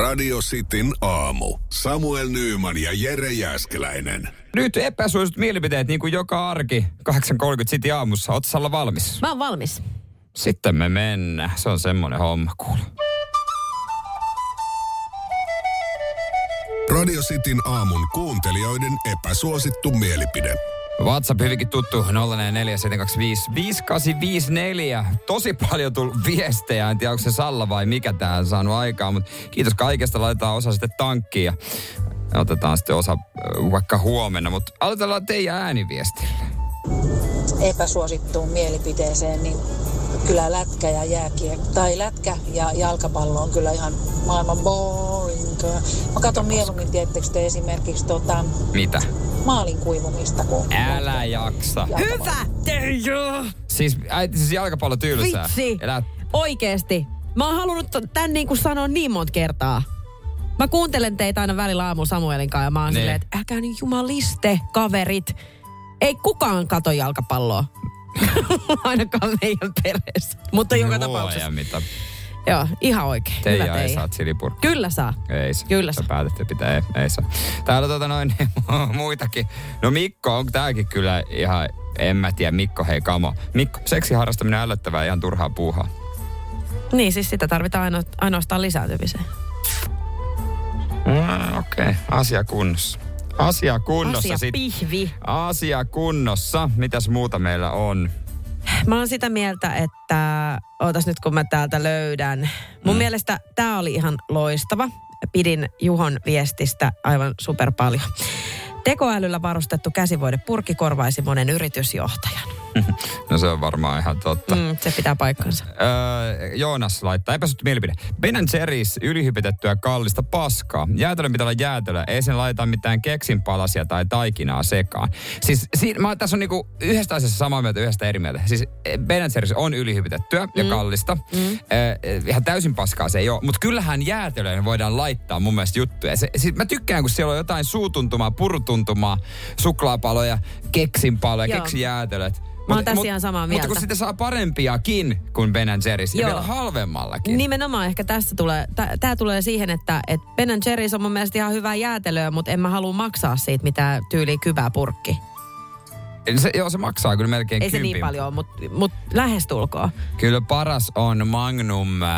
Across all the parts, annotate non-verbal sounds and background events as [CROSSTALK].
Radio Cityn aamu. Samuel Nyyman ja Jere Jäskeläinen. Nyt epäsuositut mielipiteet niin kuin joka arki 8.30 City aamussa. Oot Salla valmis? Mä oon valmis. Sitten me mennään. Se on semmonen homma kuule. Radio Cityn aamun kuuntelijoiden epäsuosittu mielipide. WhatsApp hyvinkin tuttu 0472555854. Tosi paljon tullut viestejä. En tiedä, onko se Salla vai mikä tää on saanut aikaa, mutta kiitos kaikesta. Laitetaan osa sitten tankkiin ja otetaan sitten osa vaikka huomenna. Mutta aloitellaan teidän ääniviestillä. epäsuosittuun mielipiteeseen, niin kyllä lätkä ja jääkie, tai lätkä ja jalkapallo on kyllä ihan maailman boring. Mä katson mieluummin, tiettekö te esimerkiksi tota, Mitä? maalin kuivumista kuin Älä jaksa. Hyvä! Teijo! Siis, äiti, siis jalkapallo tylsää. Vitsi! Elä, Oikeesti. Mä oon halunnut tän niin kuin sanoa niin monta kertaa. Mä kuuntelen teitä aina välillä aamu Samuelin kanssa ja mä oon Niin. silleen, että älkää nyt jumaliste, kaverit. Ei kukaan kato jalkapalloa. [LAUGHS] Ainakaan meidän perheessä. Mutta joka tapauksessa. mitä. Joo, ihan oikein. Hyvä Teija ei Teija. saa silipurkkia. Kyllä saa. Ei saa. Kyllä Sä saa. päätettiin pitää, ei, ei saa. Täällä tota noin [LAUGHS] muitakin. No Mikko, on tääkin kyllä ihan, en mä tiedä, Mikko hei kamo. Mikko, seksi harrastaminen ällöttävää ihan turhaa puuhaa. Niin, siis sitä tarvitaan aino, ainoastaan lisääntymiseen. Mm, Okei, okay. asia kunnossa. Asia kunnossa Asia sit. pihvi. Asia kunnossa. Mitäs muuta meillä on? Mä oon sitä mieltä, että ootas nyt kun mä täältä löydän. Mun mm. mielestä tää oli ihan loistava. Pidin Juhon viestistä aivan super paljon. Tekoälyllä varustettu käsivoidepurkki korvaisi monen yritysjohtajan. No se on varmaan ihan totta. Mm. Mm, se pitää paikkansa. Öö, Joonas laittaa, epäsuttu mielipide. Ben Jerry's ylihypetettyä kallista paskaa. Jäätelö pitää olla jäätelö. Ei sen laita mitään keksinpalasia tai taikinaa sekaan. Siis si- mä, tässä on niinku yhdestä asiasta samaa mieltä, yhdestä eri mieltä. Siis Ben Jerry's on ylihypetettyä ja kallista. Mm. Öö, ihan täysin paskaa se ei ole. Mutta kyllähän jäätelöön voidaan laittaa mun mielestä juttuja. Se, siis mä tykkään, kun siellä on jotain suutuntumaa, purutuntumaa, suklaapaloja, keksinpaloja, keksijäätelöt. Mä oon tässä ihan samaa Mutta mieltä. kun sitten saa parempiakin kuin Ben Jerry's ja Joo. vielä halvemmallakin. Nimenomaan ehkä tässä tulee, tämä tulee siihen, että et Ben Jerry's on mun mielestä ihan hyvää jäätelöä, mutta en mä halua maksaa siitä mitään tyyliä kyvää purkki. Se, joo, se maksaa kyllä melkein Ei se niin kympin. paljon, mutta mut lähestulkoon. Kyllä paras on Magnum, äh,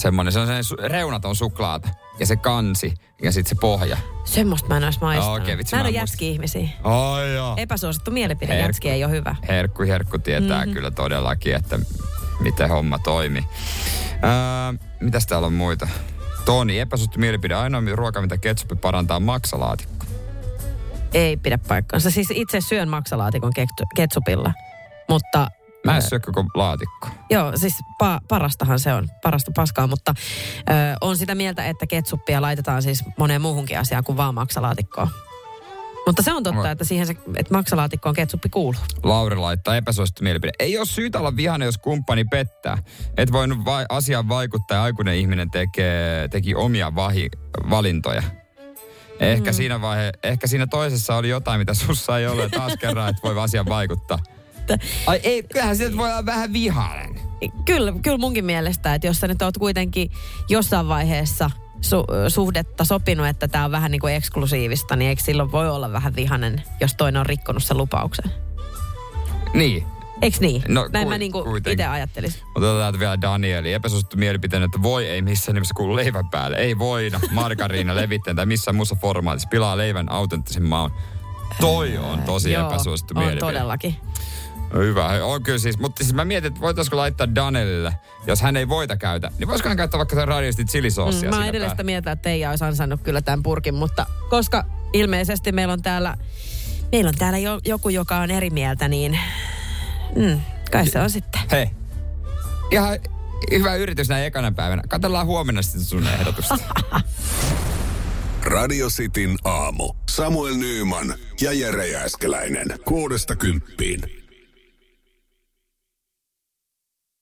semmonen, se on sellainen su- reunaton suklaata. Ja se kansi ja sitten se pohja. Semmoista mä en olisi maistanut. Okei, vitsi, mä en ole jätski-ihmisiä. Ai joo. Epäsuosittu mielipide, Herkku. jätski ei ole hyvä. Herkku, herkku tietää mm-hmm. kyllä todellakin, että miten homma toimii. Äh, mitäs täällä on muita? Toni, epäsuosittu mielipide. Ainoa ruoka, mitä ketsuppi parantaa, maksalaatikko. Ei pidä paikkaansa. Siis itse syön maksalaatikon ketsupilla. Mutta Mä en syö koko laatikko. Joo, siis pa- parastahan se on, parasta paskaa, mutta ö, on sitä mieltä, että ketsuppia laitetaan siis moneen muuhunkin asiaan kuin vaan maksalaatikkoon. Mutta se on totta, Oi. että siihen se, että maksalaatikkoon ketsuppi kuuluu. Lauri laittaa epäsuosittu mielipide. Ei ole syytä olla vihane, jos kumppani pettää. Et voinut vai, asiaan vaikuttaa ja aikuinen ihminen tekee, teki omia vahi, valintoja. Ehkä, mm. siinä vaihe, ehkä siinä toisessa oli jotain, mitä sussa ei ole. Taas kerran, että voi asiaan vaikuttaa. Ai ei, kyllähän siitä voi olla vähän vihainen. Kyllä, kyllä munkin mielestä, että jos sä nyt oot kuitenkin jossain vaiheessa su- suhdetta sopinut, että tämä on vähän niin kuin eksklusiivista, niin eikö silloin voi olla vähän vihanen, jos toinen on rikkonut sen lupauksen? Niin. Eiks niin? No, Näin kui- mä niinku itse ajattelisin. Otetaan täältä vielä Danieli. Epäsuosittu mielipiteen, että voi ei missään nimessä kuulu leivän päälle. Ei voida. [LAUGHS] Margariina levittäen tai missään muussa formaatissa. Pilaa leivän autenttisen maun. Toi on tosi Joo, epäsuosittu on mielipide. Todellakin. Hyvä. On kyllä siis, mutta siis mä mietin, että voitaisiko laittaa Danielille, jos hän ei voita käytä, niin voisiko hän käyttää vaikka tätä radiosti chilisoosia Mm, mä edelleen sitä mieltä, että Teija olisi ansainnut kyllä tämän purkin, mutta koska ilmeisesti meillä on täällä, meillä on täällä jo, joku, joka on eri mieltä, niin mm, kai se on sitten. Hei, ihan hyvä yritys näin ekana päivänä. Katsellaan huomenna sitten sun ehdotusta. [LAUGHS] Radio Cityn aamu. Samuel Nyyman ja Jere Jäskeläinen. Kuudesta kymppiin.